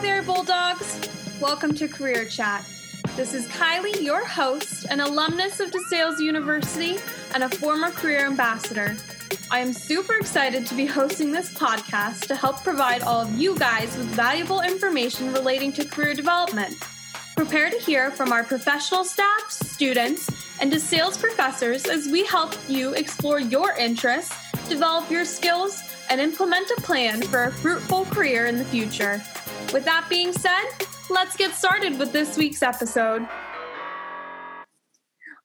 There, Bulldogs. Welcome to Career Chat. This is Kylie, your host, an alumnus of DeSales University and a former career ambassador. I am super excited to be hosting this podcast to help provide all of you guys with valuable information relating to career development. Prepare to hear from our professional staff, students, and DeSales professors as we help you explore your interests, develop your skills, and implement a plan for a fruitful career in the future. With that being said, let's get started with this week's episode.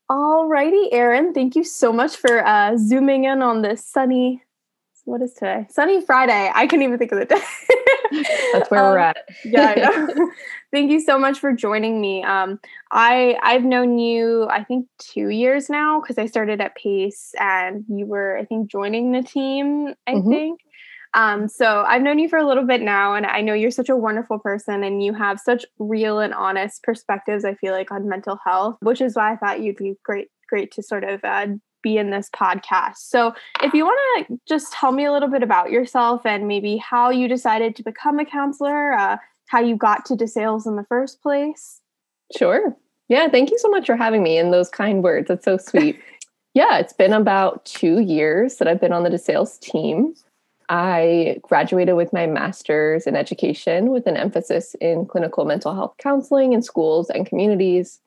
Alrighty, Erin, thank you so much for uh, zooming in on this sunny. What is today? Sunny Friday. I couldn't even think of the day. That's where um, we're at. yeah, thank you so much for joining me. Um, I I've known you I think two years now because I started at Pace and you were I think joining the team. I mm-hmm. think. Um, so I've known you for a little bit now, and I know you're such a wonderful person and you have such real and honest perspectives, I feel like, on mental health, which is why I thought you'd be great, great to sort of uh, be in this podcast. So if you want to just tell me a little bit about yourself and maybe how you decided to become a counselor, uh, how you got to DeSales in the first place. Sure. Yeah, thank you so much for having me and those kind words. That's so sweet. yeah, it's been about two years that I've been on the DeSales team. I graduated with my master's in education with an emphasis in clinical mental health counseling in schools and communities.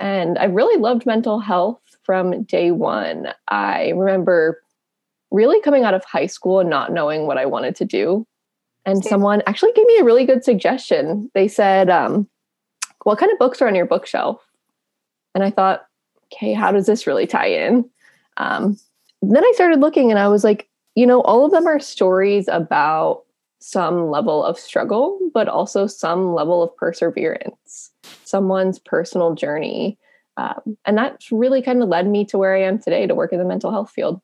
And I really loved mental health from day one. I remember really coming out of high school and not knowing what I wanted to do. And someone actually gave me a really good suggestion. They said, um, What kind of books are on your bookshelf? And I thought, okay, how does this really tie in? Um, then I started looking and I was like, you know, all of them are stories about some level of struggle, but also some level of perseverance, someone's personal journey. Um, and that's really kind of led me to where I am today to work in the mental health field.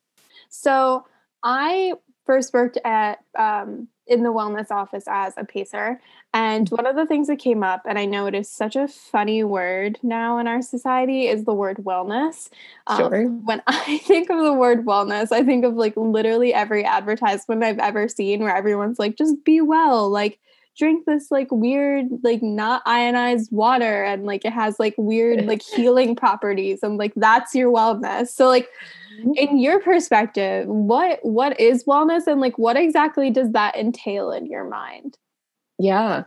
So I first worked at um, in the wellness office as a pacer. And one of the things that came up, and I know it is such a funny word now in our society, is the word wellness. Um, sure. When I think of the word wellness, I think of like literally every advertisement I've ever seen where everyone's like, just be well. Like, drink this like weird like not ionized water and like it has like weird like healing properties and like that's your wellness so like Mm-hmm. in your perspective what what is wellness and like what exactly does that entail in your mind yeah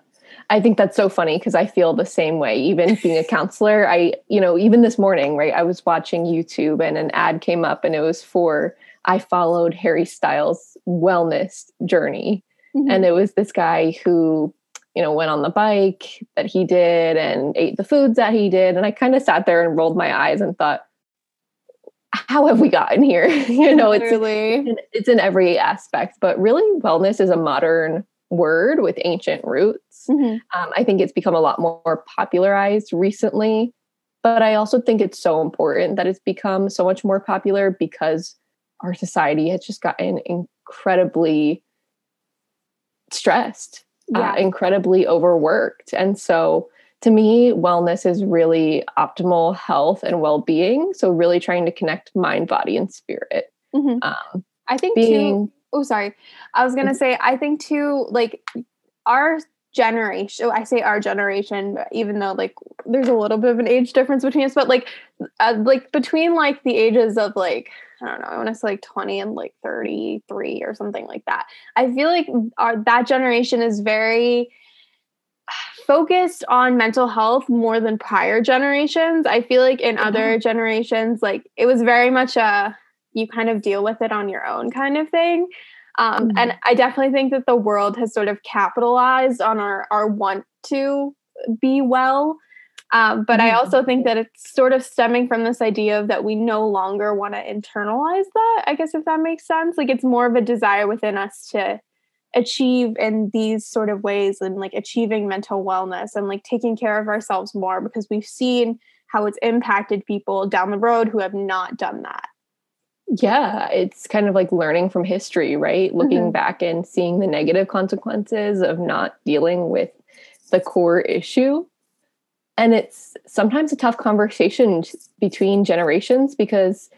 I think that's so funny because I feel the same way. Even being a counselor, I, you know, even this morning, right, I was watching YouTube and an ad came up and it was for, I followed Harry Styles' wellness journey. Mm-hmm. And it was this guy who, you know, went on the bike that he did and ate the foods that he did. And I kind of sat there and rolled my eyes and thought, how have we gotten here? you know, it's it's in every aspect, but really wellness is a modern word with ancient roots. Mm-hmm. Um, I think it's become a lot more popularized recently, but I also think it's so important that it's become so much more popular because our society has just gotten incredibly stressed, uh, yeah. uh, incredibly overworked, and so to me, wellness is really optimal health and well being. So, really trying to connect mind, body, and spirit. Mm-hmm. Um, I think being, too. Oh, sorry. I was going to mm-hmm. say, I think too, like our generation, I say our generation, even though like there's a little bit of an age difference between us, but like, uh, like between like the ages of like, I don't know, I want to say like 20 and like 33 or something like that. I feel like our, that generation is very, focused on mental health more than prior generations. I feel like in mm-hmm. other generations, like it was very much a you kind of deal with it on your own kind of thing. Um, mm-hmm. And I definitely think that the world has sort of capitalized on our our want to be well. Um, but mm-hmm. I also think that it's sort of stemming from this idea of that we no longer want to internalize that. I guess if that makes sense, like it's more of a desire within us to achieve in these sort of ways and like achieving mental wellness and like taking care of ourselves more because we've seen how it's impacted people down the road who have not done that. Yeah, it's kind of like learning from history, right? Looking mm-hmm. back and seeing the negative consequences of not dealing with the core issue. And it's sometimes a tough conversation between generations because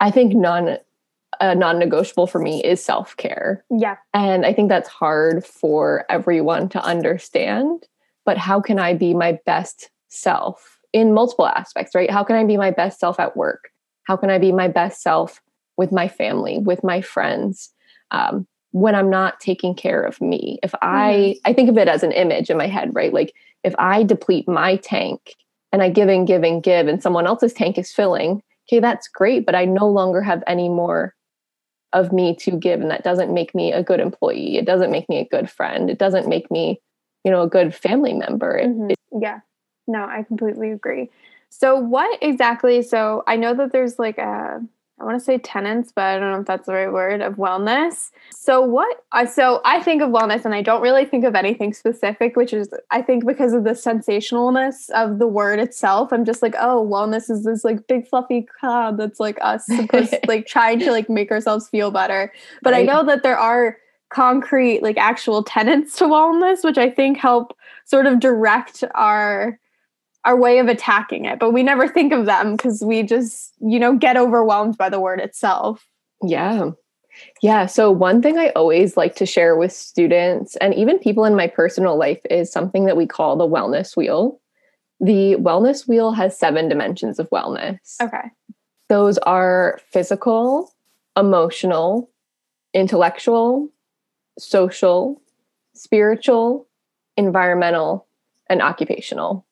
I think a non negotiable for me is self care. Yeah. And I think that's hard for everyone to understand. But how can I be my best self in multiple aspects, right? How can I be my best self at work? How can I be my best self with my family, with my friends? Um, when I'm not taking care of me. If I mm-hmm. I think of it as an image in my head, right? Like if I deplete my tank and I give and give and give and someone else's tank is filling, okay, that's great, but I no longer have any more of me to give and that doesn't make me a good employee it doesn't make me a good friend it doesn't make me you know a good family member mm-hmm. it, yeah no i completely agree so what exactly so i know that there's like a I want to say tenants, but I don't know if that's the right word of wellness. So what I so I think of wellness and I don't really think of anything specific, which is I think because of the sensationalness of the word itself. I'm just like, oh, wellness is this like big fluffy cloud that's like us supposed like trying to like make ourselves feel better. But right. I know that there are concrete like actual tenants to wellness, which I think help sort of direct our our way of attacking it, but we never think of them because we just, you know, get overwhelmed by the word itself. Yeah. Yeah. So, one thing I always like to share with students and even people in my personal life is something that we call the wellness wheel. The wellness wheel has seven dimensions of wellness. Okay. Those are physical, emotional, intellectual, social, spiritual, environmental, and occupational.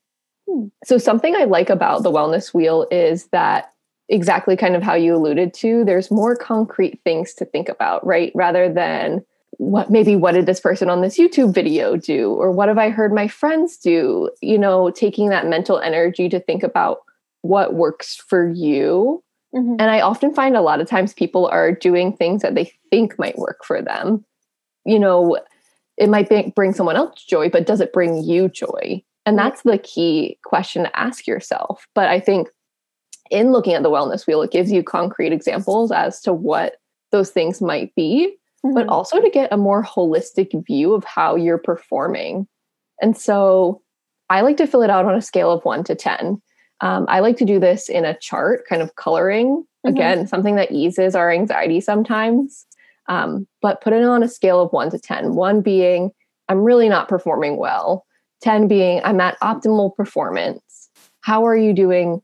So, something I like about the wellness wheel is that exactly kind of how you alluded to, there's more concrete things to think about, right? Rather than what maybe what did this person on this YouTube video do? Or what have I heard my friends do? You know, taking that mental energy to think about what works for you. Mm-hmm. And I often find a lot of times people are doing things that they think might work for them. You know, it might bring someone else joy, but does it bring you joy? And that's the key question to ask yourself. But I think in looking at the wellness wheel, it gives you concrete examples as to what those things might be, mm-hmm. but also to get a more holistic view of how you're performing. And so I like to fill it out on a scale of one to 10. Um, I like to do this in a chart, kind of coloring. Mm-hmm. Again, something that eases our anxiety sometimes, um, but put it on a scale of one to 10. One being, I'm really not performing well. 10 being I'm at optimal performance. How are you doing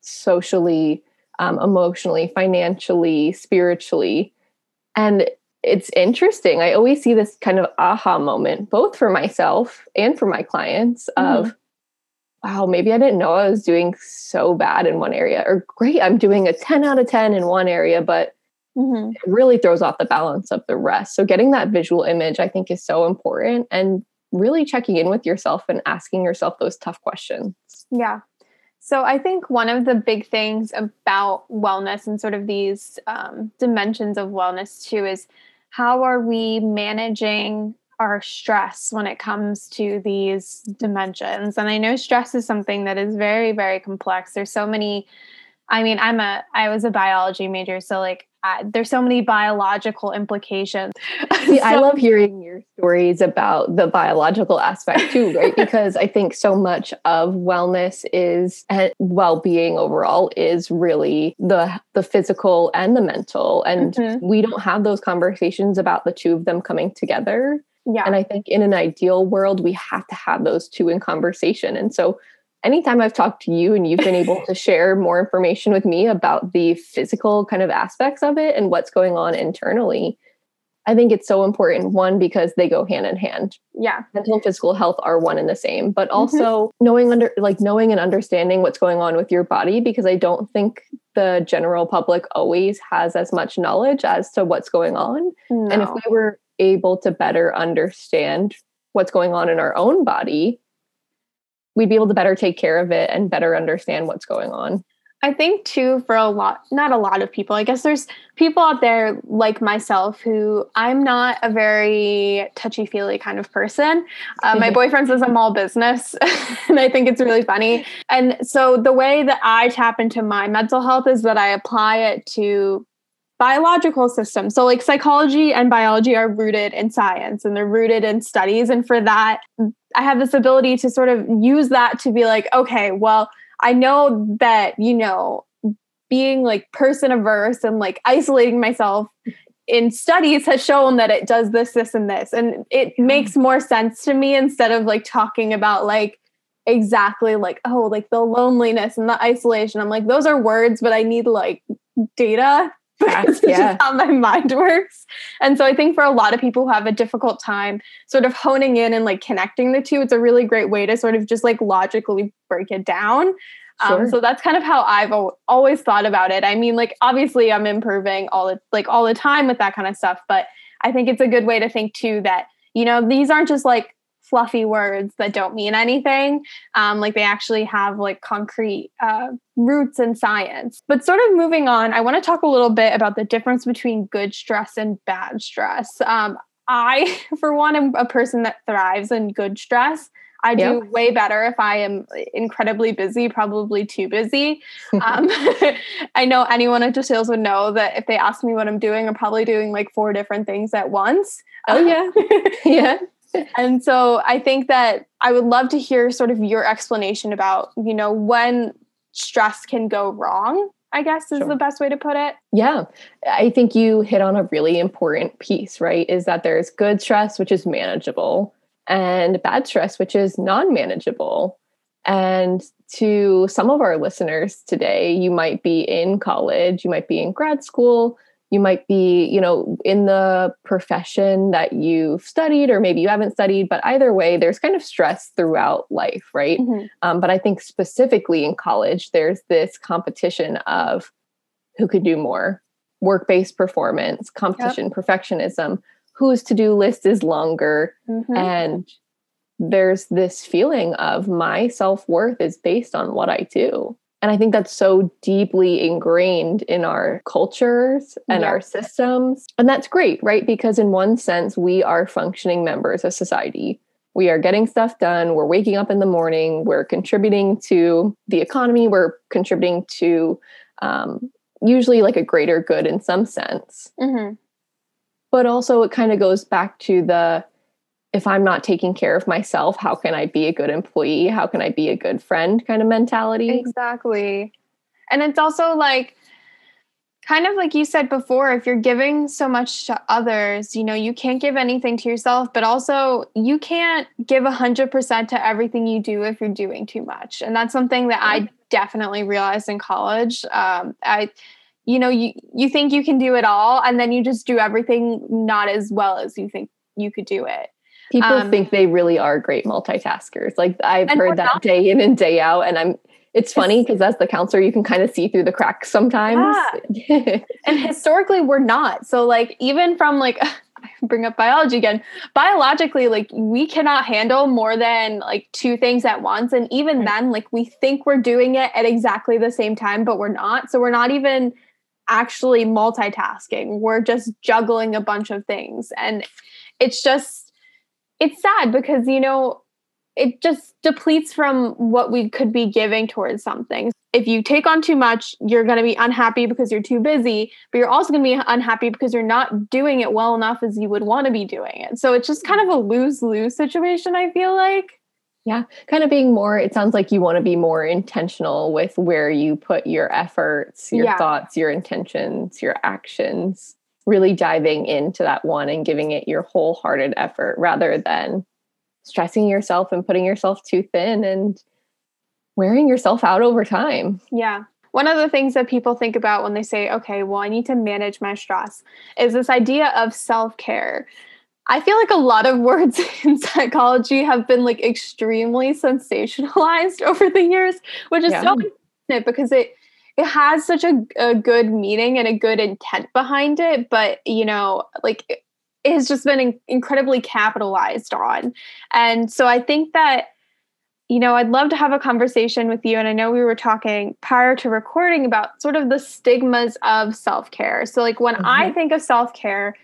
socially, um, emotionally, financially, spiritually? And it's interesting. I always see this kind of aha moment, both for myself and for my clients, mm-hmm. of, wow, maybe I didn't know I was doing so bad in one area, or great, I'm doing a 10 out of 10 in one area, but mm-hmm. it really throws off the balance of the rest. So, getting that visual image, I think, is so important. And really checking in with yourself and asking yourself those tough questions. Yeah. So I think one of the big things about wellness and sort of these um, dimensions of wellness too is how are we managing our stress when it comes to these dimensions? And I know stress is something that is very, very complex. There's so many. I mean, I'm a I was a biology major, so like uh, there's so many biological implications. See, so, I love hearing your stories about the biological aspect too, right? because I think so much of wellness is and well-being overall is really the the physical and the mental, and mm-hmm. we don't have those conversations about the two of them coming together. Yeah. And I think in an ideal world, we have to have those two in conversation. And so anytime I've talked to you and you've been able to share more information with me about the physical kind of aspects of it and what's going on internally, I think it's so important. One, because they go hand in hand. Yeah. Mental and physical health are one and the same, but mm-hmm. also mm-hmm. knowing under like knowing and understanding what's going on with your body, because I don't think the general public always has as much knowledge as to what's going on. No. And if we were able to better understand what's going on in our own body, we'd be able to better take care of it and better understand what's going on. I think too for a lot not a lot of people. I guess there's people out there like myself who I'm not a very touchy-feely kind of person. Uh, my boyfriend says I'm all business and I think it's really funny. And so the way that I tap into my mental health is that I apply it to biological systems. So, like psychology and biology are rooted in science and they're rooted in studies. And for that, I have this ability to sort of use that to be like, okay, well, I know that, you know, being like person averse and like isolating myself in studies has shown that it does this, this, and this. And it makes more sense to me instead of like talking about like exactly like, oh, like the loneliness and the isolation. I'm like, those are words, but I need like data because yeah. how my mind works. And so I think for a lot of people who have a difficult time sort of honing in and like connecting the two, it's a really great way to sort of just like logically break it down. Um, sure. Um, so that's kind of how I've always thought about it. I mean, like obviously I'm improving all the like all the time with that kind of stuff, but I think it's a good way to think too that you know these aren't just like fluffy words that don't mean anything. Um, like they actually have like concrete uh, roots in science. But sort of moving on, I want to talk a little bit about the difference between good stress and bad stress. Um, I, for one, am a person that thrives in good stress. I do yep. way better if I am incredibly busy, probably too busy. Um, I know anyone at sales would know that if they ask me what I'm doing, I'm probably doing like four different things at once. Oh, yeah. yeah and so I think that I would love to hear sort of your explanation about, you know, when stress can go wrong, I guess is sure. the best way to put it. Yeah. I think you hit on a really important piece, right? Is that there's good stress, which is manageable, and bad stress, which is non manageable. And to some of our listeners today, you might be in college, you might be in grad school, you might be you know in the profession that you've studied or maybe you haven't studied but either way there's kind of stress throughout life right mm-hmm. um, but i think specifically in college there's this competition of who could do more work-based performance competition yep. perfectionism whose to-do list is longer mm-hmm. and there's this feeling of my self-worth is based on what i do and I think that's so deeply ingrained in our cultures and yeah. our systems. And that's great, right? Because in one sense, we are functioning members of society. We are getting stuff done. We're waking up in the morning. We're contributing to the economy. We're contributing to um, usually like a greater good in some sense. Mm-hmm. But also, it kind of goes back to the if I'm not taking care of myself, how can I be a good employee? How can I be a good friend kind of mentality? Exactly. And it's also like, kind of like you said before, if you're giving so much to others, you know, you can't give anything to yourself, but also you can't give 100% to everything you do if you're doing too much. And that's something that I definitely realized in college. Um, I, you know, you, you think you can do it all, and then you just do everything not as well as you think you could do it. People um, think they really are great multitaskers. Like I've heard that not. day in and day out. And I'm, it's funny because as the counselor, you can kind of see through the cracks sometimes. Yeah. and historically, we're not. So, like, even from like, bring up biology again biologically like we cannot handle more than like two things at once and even right. then like we think we're doing it at exactly the same time but we're not so we're not even actually multitasking we're just juggling a bunch of things and it's just it's sad because you know it just depletes from what we could be giving towards something. If you take on too much, you're going to be unhappy because you're too busy, but you're also going to be unhappy because you're not doing it well enough as you would want to be doing it. So it's just kind of a lose lose situation, I feel like. Yeah, kind of being more, it sounds like you want to be more intentional with where you put your efforts, your yeah. thoughts, your intentions, your actions really diving into that one and giving it your wholehearted effort rather than stressing yourself and putting yourself too thin and wearing yourself out over time. Yeah. One of the things that people think about when they say, okay, well, I need to manage my stress is this idea of self care. I feel like a lot of words in psychology have been like extremely sensationalized over the years, which is yeah. so because it it has such a, a good meaning and a good intent behind it but you know like it has just been in- incredibly capitalized on and so i think that you know i'd love to have a conversation with you and i know we were talking prior to recording about sort of the stigmas of self-care so like when mm-hmm. i think of self-care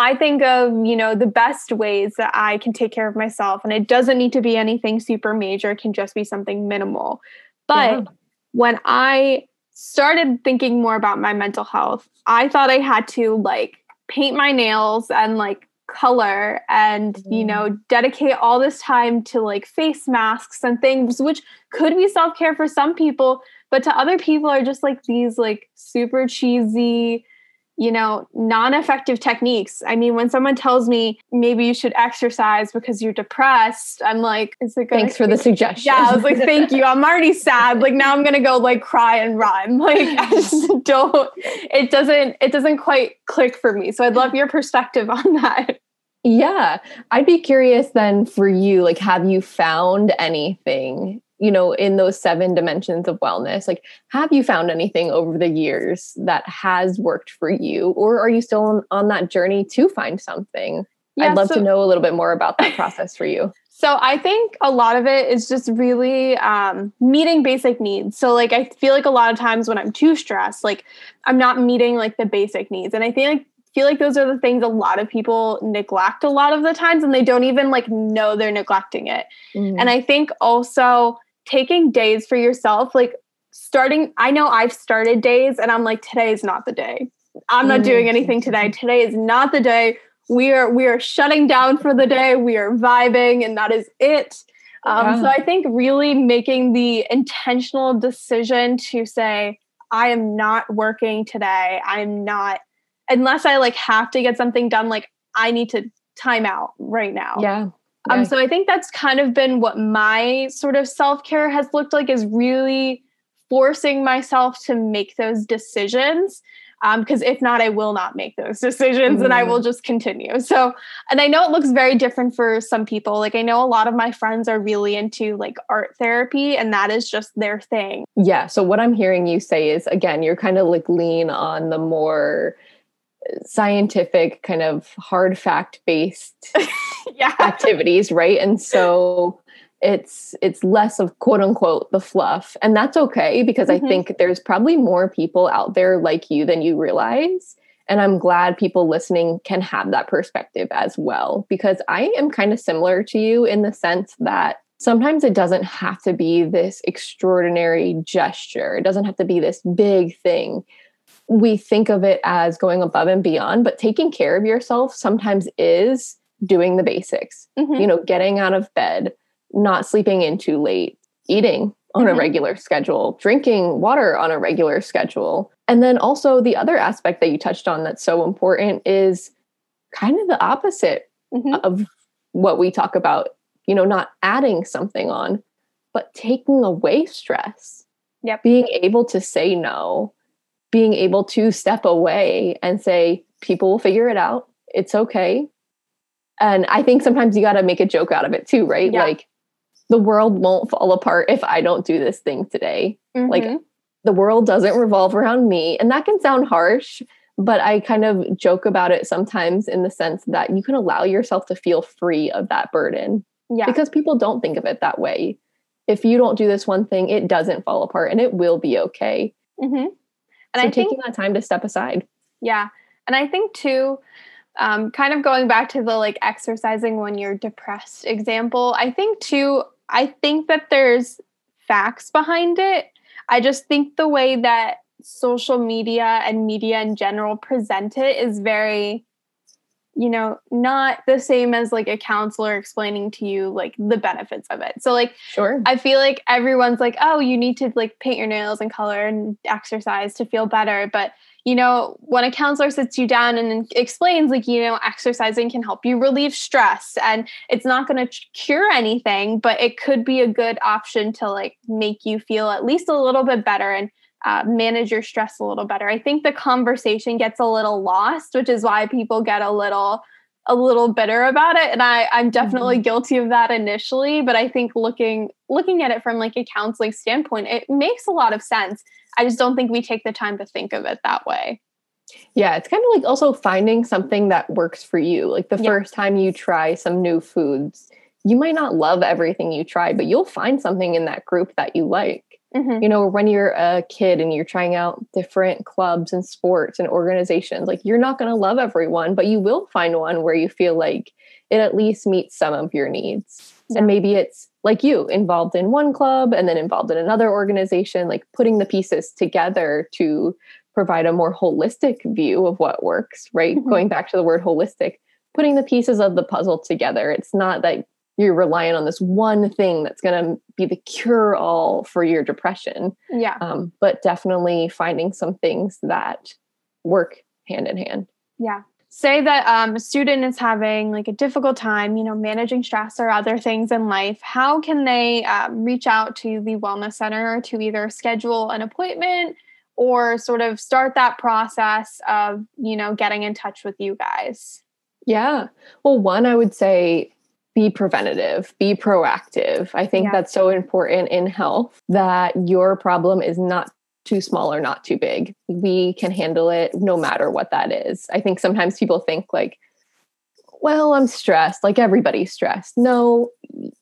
I think of, you know, the best ways that I can take care of myself. And it doesn't need to be anything super major, it can just be something minimal. But yeah. When I started thinking more about my mental health, I thought I had to like paint my nails and like color and mm. you know mm. dedicate all this time to like face masks and things which could be self-care for some people but to other people are just like these like super cheesy you know, non effective techniques. I mean, when someone tells me maybe you should exercise because you're depressed, I'm like, is it Thanks for the suggestion. Yeah, I was like, thank you. I'm already sad. Like now I'm gonna go like cry and run. Like I just don't it doesn't it doesn't quite click for me. So I'd love your perspective on that. Yeah. I'd be curious then for you, like, have you found anything you know in those seven dimensions of wellness like have you found anything over the years that has worked for you? Or are you still on, on that journey to find something? Yeah, i'd love so, to know a little bit more about that process for you. So i think a lot of it is just really um, meeting basic needs. So like i feel like a lot of times when i'm too stressed like i'm not meeting like the basic needs. And i feel like feel like those are the things a lot of people neglect a lot of the times and they don't even like know they're neglecting it. Mm-hmm. And I think also taking days for yourself, like starting, I know I've started days and I'm like, today is not the day. I'm not doing mm-hmm. anything today. Today is not the day. We are we are shutting down for the day. We are vibing, and that is it. Um, yeah. So I think really making the intentional decision to say, I am not working today. I'm not unless I like have to get something done. Like I need to time out right now. Yeah. Um, so I think that's kind of been what my sort of self care has looked like is really forcing myself to make those decisions. Because um, if not, I will not make those decisions mm. and I will mm. just continue. So, and I know it looks very different for some people. Like, I know a lot of my friends are really into like art therapy and that is just their thing. Yeah. So, what I'm hearing you say is again, you're kind of like lean on the more scientific kind of hard fact based yeah. activities right? And so it's it's less of quote unquote the fluff. And that's okay because mm-hmm. i think there's probably more people out there like you than you realize. And i'm glad people listening can have that perspective as well because i am kind of similar to you in the sense that sometimes it doesn't have to be this extraordinary gesture. It doesn't have to be this big thing we think of it as going above and beyond, but taking care of yourself sometimes is doing the basics, mm-hmm. you know, getting out of bed, not sleeping in too late, eating on mm-hmm. a regular schedule, drinking water on a regular schedule. And then also the other aspect that you touched on that's so important is kind of the opposite mm-hmm. of what we talk about, you know, not adding something on, but taking away stress. Yep. Being able to say no, being able to step away and say, people will figure it out. It's okay. And I think sometimes you got to make a joke out of it too, right? Yeah. Like the world won't fall apart if I don't do this thing today. Mm-hmm. Like the world doesn't revolve around me. And that can sound harsh, but I kind of joke about it sometimes in the sense that you can allow yourself to feel free of that burden. Yeah. Because people don't think of it that way. If you don't do this one thing, it doesn't fall apart and it will be okay. Mm-hmm. And so I taking think, that time to step aside. Yeah. And I think too, um, kind of going back to the like exercising when you're depressed example, I think too, I think that there's facts behind it. I just think the way that social media and media in general present it is very you know not the same as like a counselor explaining to you like the benefits of it. So like sure. I feel like everyone's like oh you need to like paint your nails and color and exercise to feel better. But you know when a counselor sits you down and explains like you know exercising can help you relieve stress and it's not going to cure anything but it could be a good option to like make you feel at least a little bit better and uh, manage your stress a little better. I think the conversation gets a little lost, which is why people get a little a little bitter about it and I I'm definitely mm-hmm. guilty of that initially, but I think looking looking at it from like a counseling standpoint, it makes a lot of sense. I just don't think we take the time to think of it that way. Yeah, it's kind of like also finding something that works for you. Like the yeah. first time you try some new foods, you might not love everything you try, but you'll find something in that group that you like. Mm-hmm. You know, when you're a kid and you're trying out different clubs and sports and organizations, like you're not going to love everyone, but you will find one where you feel like it at least meets some of your needs. Yeah. And maybe it's like you involved in one club and then involved in another organization, like putting the pieces together to provide a more holistic view of what works, right? Mm-hmm. Going back to the word holistic, putting the pieces of the puzzle together. It's not that you're relying on this one thing that's going to be the cure all for your depression. Yeah. Um, but definitely finding some things that work hand in hand. Yeah. Say that um, a student is having like a difficult time, you know, managing stress or other things in life. How can they um, reach out to the wellness center to either schedule an appointment or sort of start that process of, you know, getting in touch with you guys? Yeah. Well, one, I would say be preventative, be proactive. I think yeah. that's so important in health that your problem is not too small or not too big. We can handle it no matter what that is. I think sometimes people think like, well, I'm stressed, like everybody's stressed. No,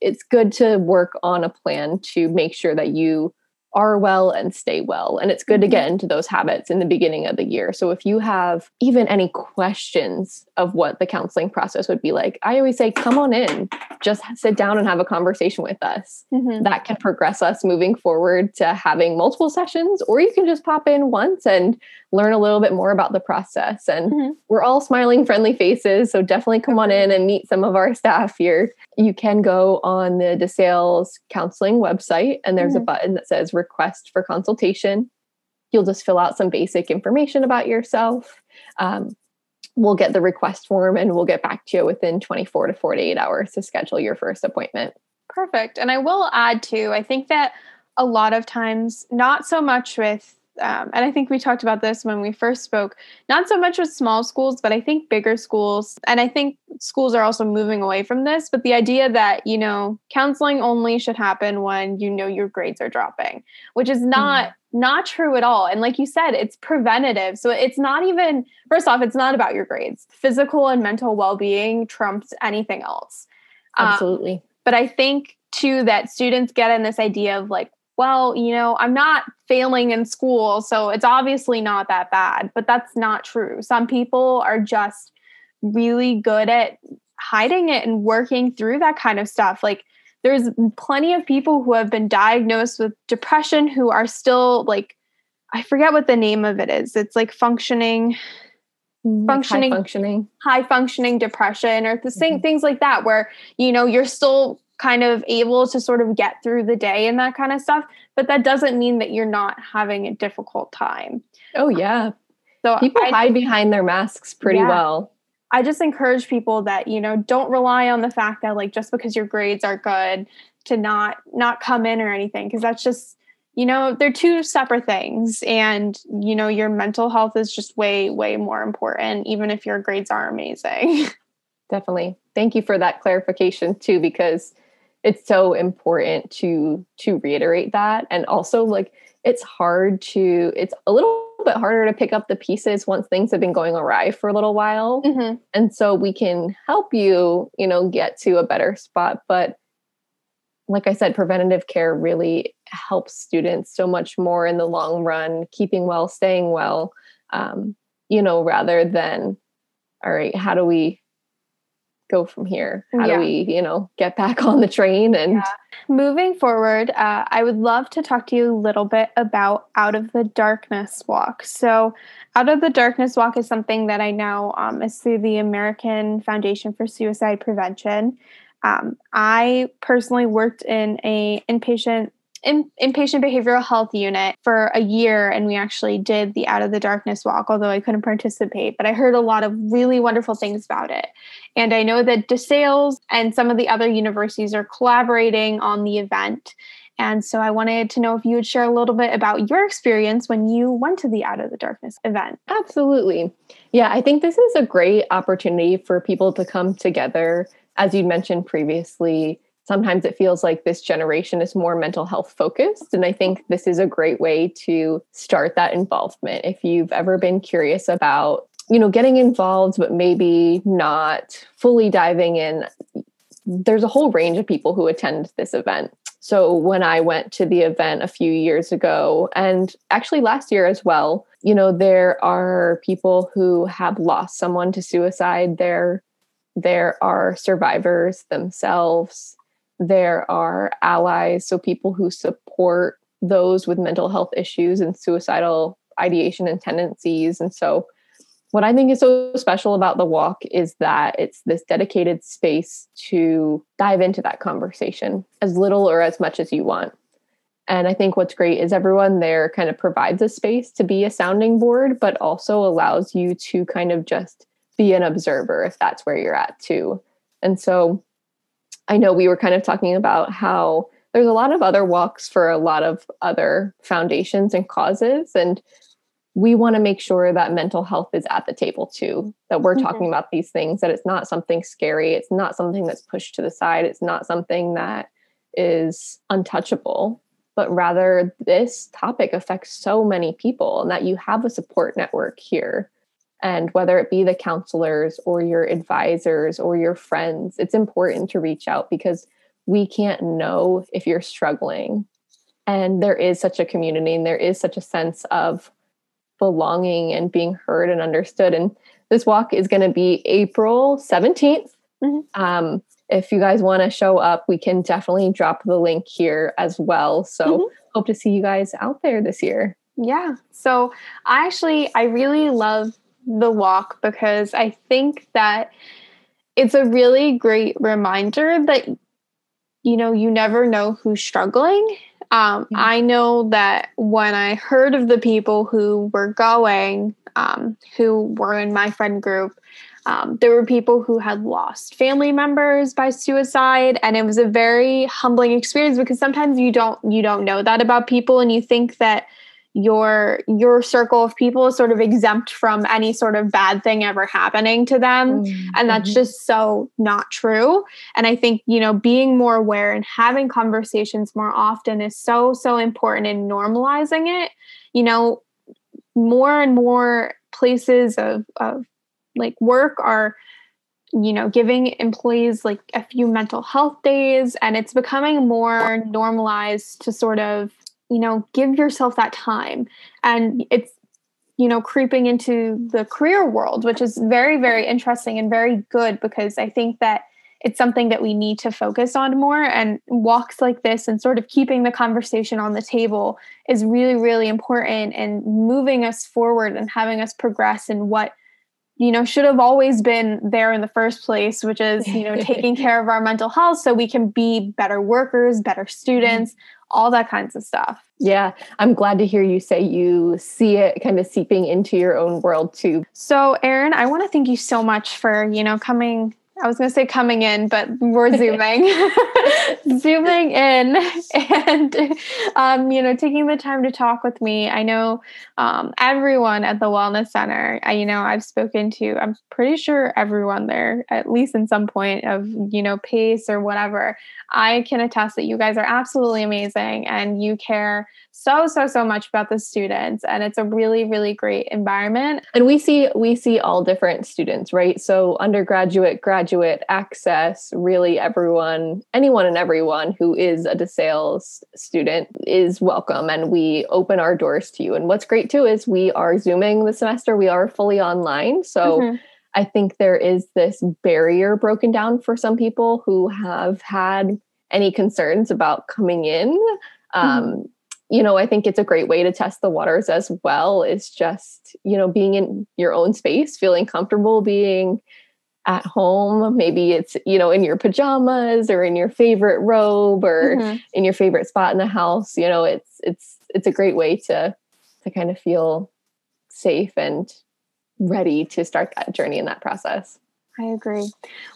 it's good to work on a plan to make sure that you are well and stay well. And it's good to get mm-hmm. into those habits in the beginning of the year. So if you have even any questions of what the counseling process would be like, I always say, come on in, just sit down and have a conversation with us. Mm-hmm. That can progress us moving forward to having multiple sessions, or you can just pop in once and learn a little bit more about the process. And mm-hmm. we're all smiling, friendly faces. So definitely come on in and meet some of our staff here. You can go on the DeSales counseling website, and there's mm-hmm. a button that says request for consultation. You'll just fill out some basic information about yourself. Um, we'll get the request form and we'll get back to you within 24 to 48 hours to schedule your first appointment. Perfect. And I will add too, I think that a lot of times, not so much with um, and I think we talked about this when we first spoke, not so much with small schools, but I think bigger schools. And I think schools are also moving away from this. But the idea that, you know, counseling only should happen when you know your grades are dropping, which is not. Mm. Not true at all. And like you said, it's preventative. So it's not even, first off, it's not about your grades. Physical and mental well being trumps anything else. Um, Absolutely. Um, but I think too that students get in this idea of like, well, you know, I'm not failing in school, so it's obviously not that bad. But that's not true. Some people are just really good at hiding it and working through that kind of stuff. Like, there's plenty of people who have been diagnosed with depression who are still like, I forget what the name of it is. It's like functioning functioning high functioning high functioning depression or the same mm-hmm. things like that where you know you're still kind of able to sort of get through the day and that kind of stuff. But that doesn't mean that you're not having a difficult time. Oh, yeah. So people I, hide behind their masks pretty yeah. well. I just encourage people that, you know, don't rely on the fact that like just because your grades are good to not not come in or anything because that's just you know they're two separate things and you know your mental health is just way way more important even if your grades are amazing definitely thank you for that clarification too because it's so important to to reiterate that. And also like it's hard to it's a little bit harder to pick up the pieces once things have been going awry for a little while. Mm-hmm. and so we can help you you know get to a better spot. But like i said preventative care really helps students so much more in the long run keeping well staying well um, you know rather than all right how do we go from here? How yeah. do we, you know, get back on the train? And yeah. moving forward, uh, I would love to talk to you a little bit about Out of the Darkness Walk. So, Out of the Darkness Walk is something that I know um, is through the American Foundation for Suicide Prevention. Um, I personally worked in a inpatient in, inpatient behavioral health unit for a year and we actually did the out of the darkness walk although i couldn't participate but i heard a lot of really wonderful things about it. And i know that DeSales and some of the other universities are collaborating on the event. And so i wanted to know if you would share a little bit about your experience when you went to the out of the darkness event. Absolutely. Yeah i think this is a great opportunity for people to come together as you mentioned previously sometimes it feels like this generation is more mental health focused. And I think this is a great way to start that involvement. If you've ever been curious about, you know, getting involved, but maybe not fully diving in, there's a whole range of people who attend this event. So when I went to the event a few years ago, and actually last year as well, you know, there are people who have lost someone to suicide. There, there are survivors themselves there are allies, so people who support those with mental health issues and suicidal ideation and tendencies. And so what I think is so special about the walk is that it's this dedicated space to dive into that conversation as little or as much as you want. And I think what's great is everyone there kind of provides a space to be a sounding board, but also allows you to kind of just be an observer if that's where you're at too. And so I know we were kind of talking about how there's a lot of other walks for a lot of other foundations and causes. And we want to make sure that mental health is at the table too, that we're mm-hmm. talking about these things, that it's not something scary, it's not something that's pushed to the side, it's not something that is untouchable, but rather this topic affects so many people and that you have a support network here. And whether it be the counselors or your advisors or your friends, it's important to reach out because we can't know if you're struggling. And there is such a community and there is such a sense of belonging and being heard and understood. And this walk is going to be April 17th. Mm-hmm. Um, if you guys want to show up, we can definitely drop the link here as well. So mm-hmm. hope to see you guys out there this year. Yeah. So I actually, I really love the walk because I think that it's a really great reminder that, you know, you never know who's struggling um, yeah. I know that when I heard of the people who were going, um, who were in my friend group, um, there were people who had lost family members by suicide, and it was a very humbling experience because sometimes you don't you don't know that about people, and you think that your your circle of people is sort of exempt from any sort of bad thing ever happening to them mm-hmm. and that's mm-hmm. just so not true and i think you know being more aware and having conversations more often is so so important in normalizing it you know more and more places of of like work are you know giving employees like a few mental health days and it's becoming more normalized to sort of you know give yourself that time. And it's you know creeping into the career world which is very very interesting and very good because i think that it's something that we need to focus on more. And walks like this and sort of keeping the conversation on the table is really really important and moving us forward and having us progress in what you know should have always been there in the first place which is you know taking care of our mental health so we can be better workers better students all that kinds of stuff. Yeah, I'm glad to hear you say you see it kind of seeping into your own world too. So, Erin, I want to thank you so much for, you know, coming I was going to say coming in, but we're zooming, zooming in, and um, you know, taking the time to talk with me. I know um, everyone at the Wellness Center. I, you know, I've spoken to. I'm pretty sure everyone there, at least in some point of you know pace or whatever. I can attest that you guys are absolutely amazing, and you care so so so much about the students and it's a really really great environment. And we see we see all different students right? So undergraduate graduate access really everyone anyone and everyone who is a DeSales student is welcome and we open our doors to you. And what's great too is we are zooming the semester. We are fully online. So mm-hmm. I think there is this barrier broken down for some people who have had any concerns about coming in. Um, mm-hmm you know, I think it's a great way to test the waters as well. Is just, you know, being in your own space, feeling comfortable being at home. Maybe it's, you know, in your pajamas or in your favorite robe or mm-hmm. in your favorite spot in the house. You know, it's it's it's a great way to to kind of feel safe and ready to start that journey in that process. I agree.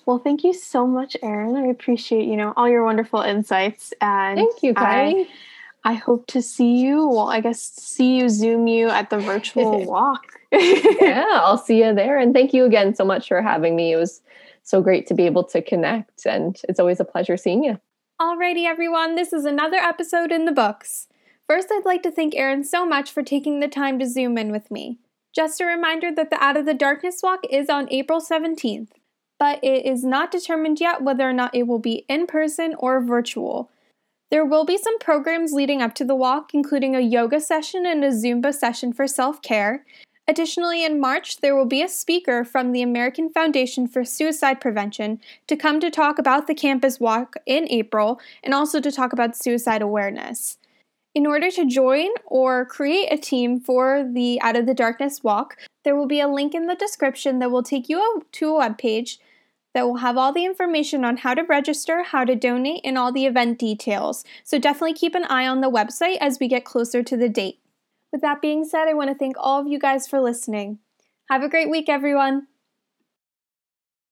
Well, thank you so much, Erin. I appreciate, you know, all your wonderful insights. And thank you, Kai. I hope to see you. Well, I guess see you, Zoom you at the virtual walk. yeah, I'll see you there. And thank you again so much for having me. It was so great to be able to connect, and it's always a pleasure seeing you. Alrighty, everyone, this is another episode in the books. First, I'd like to thank Erin so much for taking the time to Zoom in with me. Just a reminder that the Out of the Darkness walk is on April 17th, but it is not determined yet whether or not it will be in person or virtual. There will be some programs leading up to the walk, including a yoga session and a Zumba session for self care. Additionally, in March, there will be a speaker from the American Foundation for Suicide Prevention to come to talk about the campus walk in April and also to talk about suicide awareness. In order to join or create a team for the Out of the Darkness walk, there will be a link in the description that will take you to a web page that will have all the information on how to register, how to donate, and all the event details. So definitely keep an eye on the website as we get closer to the date. With that being said, I want to thank all of you guys for listening. Have a great week, everyone.